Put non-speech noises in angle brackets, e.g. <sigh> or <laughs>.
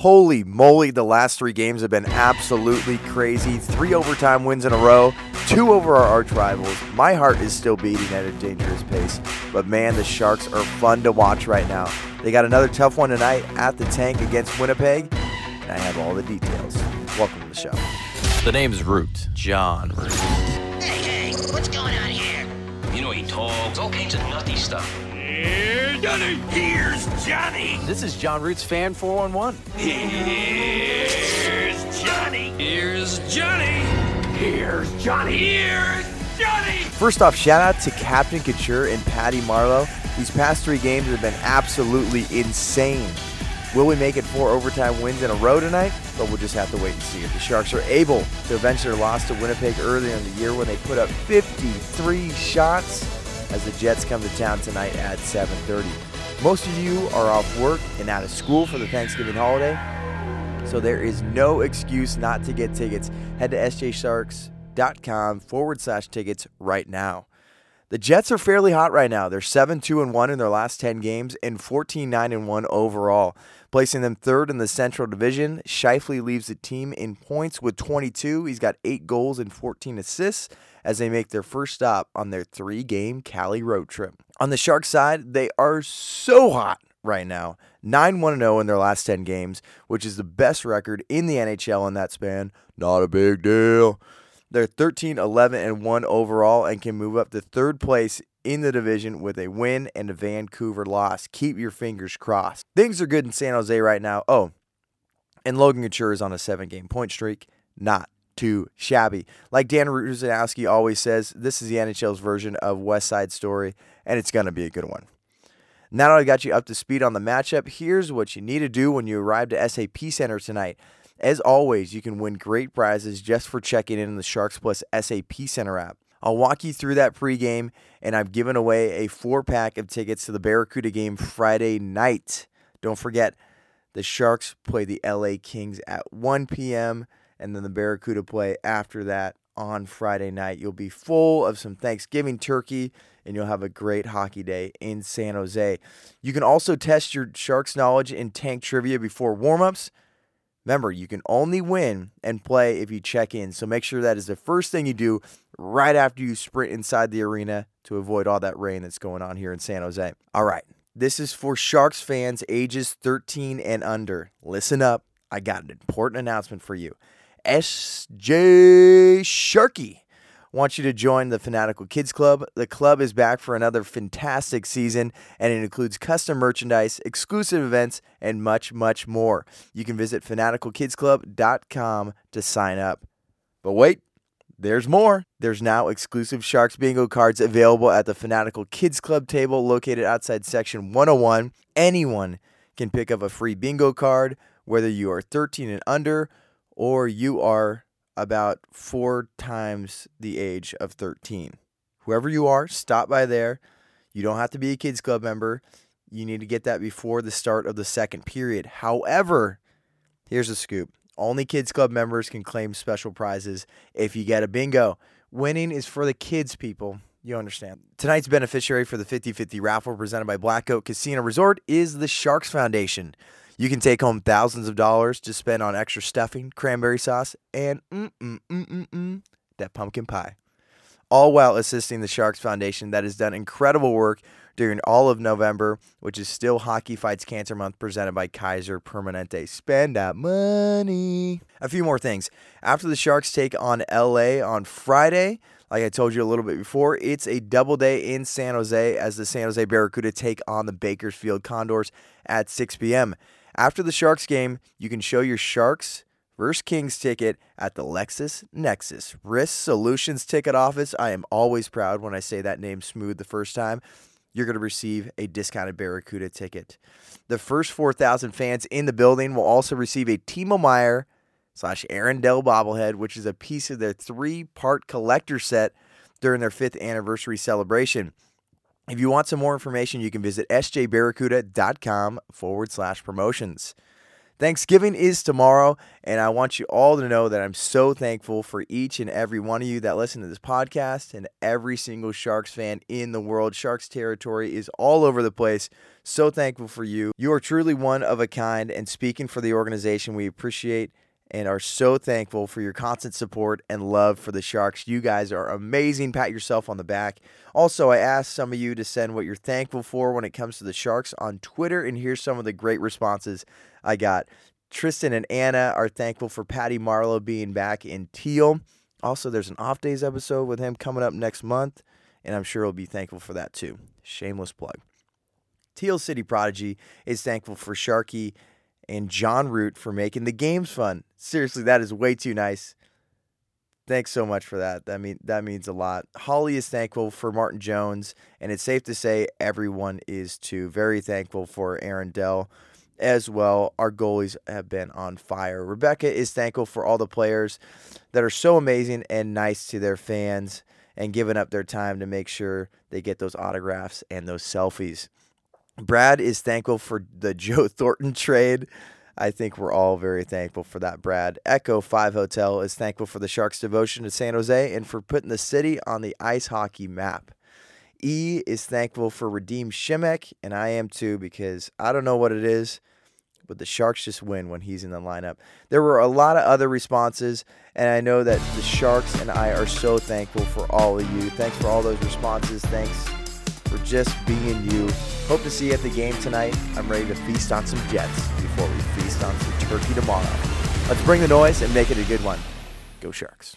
Holy moly, the last three games have been absolutely crazy. Three overtime wins in a row, two over our arch rivals. My heart is still beating at a dangerous pace, but man, the Sharks are fun to watch right now. They got another tough one tonight at the tank against Winnipeg, and I have all the details. Welcome to the show. The name's Root. Jon Root. Hey, hey, what's going on here? You know talks all kinds of nutty stuff. Here's Johnny. Here's Johnny. This is Jon Root's Fan 411. Here's Johnny. Here's Johnny. Here's Johnny. Here's Johnny. First off, shout out to Captain Couture and Patty Marleau. These past three games have been absolutely insane. Will we make it four overtime wins in a row tonight? But we'll just have to wait and see if the Sharks are able to avenge their loss to Winnipeg earlier in the year when they put up 53 shots as the Jets come to town tonight at 7:30. Most of you are off work and out of school for the Thanksgiving holiday, so there is no excuse not to get tickets. Head to sjsharks.com forward slash tickets right now. The Jets are fairly hot right now. They're 7 2 and 1 in their last 10 games and 14 9 and 1 overall, placing them third in the Central Division. Scheifele leaves the team in points with 22. He's got 8 goals and 14 assists as they make their first stop on their three game Cali road trip. On the Sharks side, they are so hot right now 9 1 0 in their last 10 games, which is the best record in the NHL in that span. Not a big deal. They're 13 11 and 1 overall and can move up to third place in the division with a win and a Vancouver loss. Keep your fingers crossed. Things are good in San Jose right now. Oh, and Logan Couture is on a seven game point streak. Not too shabby. Like Dan Rusanowsky always says, this is the NHL's version of West Side Story, and it's going to be a good one. Now that I got you up to speed on the matchup, here's what you need to do when you arrive to SAP Center tonight. As always, you can win great prizes just for checking in the Sharks Plus SAP Center app. I'll walk you through that pregame, and I've given away a four pack of tickets to the Barracuda game Friday night. Don't forget, the Sharks play the LA Kings at 1 p.m., and then the Barracuda play after that on Friday night. You'll be full of some Thanksgiving turkey, and you'll have a great hockey day in San Jose. You can also test your Sharks knowledge in tank trivia before warmups. Remember, you can only win and play if you check in. So make sure that is the first thing you do right after you sprint inside the arena to avoid all that rain that's going on here in San Jose. All right. This is for Sharks fans ages 13 and under. Listen up. I got an important announcement for you. SJ Sharkie want you to join the Fanatical Kids Club. The club is back for another fantastic season, and it includes custom merchandise, exclusive events, and much, much more. You can visit fanaticalkidsclub.com to sign up. But wait, there's more. There's now exclusive Sharks Bingo cards available at the Fanatical Kids Club table located outside Section 101. Anyone can pick up a free bingo card, whether you are 13 and under or you are about four times the age of 13. Whoever you are, stop by there. You don't have to be a kids club member. You need to get that before the start of the second period. However, here's a scoop. Only kids club members can claim special prizes if you get a bingo. Winning is for the kids, people. You understand. Tonight's beneficiary for the 50 50 raffle presented by Black Oak Casino Resort is the Sharks Foundation. You can take home thousands of dollars to spend on extra stuffing, cranberry sauce, and mm mm mm mm mm that pumpkin pie. All while assisting the Sharks Foundation that has done incredible work during all of November, which is still Hockey Fights Cancer Month presented by Kaiser Permanente. Spend that money. A few more things. After the Sharks take on LA on Friday, like I told you a little bit before, it's a double day in San Jose as the San Jose Barracuda take on the Bakersfield Condors at 6 p.m. After the Sharks game, you can show your Sharks versus Kings ticket at the LexisNexis Risk Solutions ticket office. I am always proud when I say that name smooth the first time. you're going to receive a discounted Barracuda ticket. The first 4,000 fans in the building will also receive a Timo Meier slash Aaron Dell bobblehead, which is a piece of their three part collector set during their fifth anniversary celebration. If you want some more information, you can visit sjbarracuda.com forward slash promotions. Thanksgiving is tomorrow, and I want you all to know that I'm so thankful for each and every one of you that listen to this podcast and every single Sharks fan in the world. Sharks territory is all over the place. So thankful for you. You are truly one of a kind, and speaking for the organization, we appreciate and are so thankful for your constant support and love for the Sharks. You guys are amazing. Pat yourself on the back. Also, I asked some of you to send what you're thankful for when it comes to the Sharks on Twitter, and here's some of the great responses I got. Tristan and Anna are thankful for Patty Marleau being back in Teal. Also, there's an off days episode with him coming up next month, and I'm sure he'll be thankful for that too. Shameless plug. Teal City Prodigy is thankful for Sharkie and Jon Root for making the games fun. Seriously, that is way too nice. Thanks so much for that. That mean that means a lot. Holly is thankful for Martin Jones, and it's safe to say everyone is too. Very thankful for Aaron Dell as well. Our goalies have been on fire. Rebecca is thankful for all the players that are so amazing and nice to their fans and giving up their time to make sure they get those autographs and those selfies. Brad is thankful for the <laughs> Joe Thornton trade. I think we're all very thankful for that, Brad. Echo 5 Hotel is thankful for the Sharks' devotion to San Jose and for putting the city on the ice hockey map. E is thankful for Radim Simek, and I am too because I don't know what it is, but the Sharks just win when he's in the lineup. There were a lot of other responses, and I know that the Sharks and I are so thankful for all of you. Thanks for all those responses. Thanks for just being you. Hope to see you at the game tonight. I'm ready to feast on some Jets before we feast on some turkey tomorrow. Let's bring the noise and make it a good one. Go Sharks.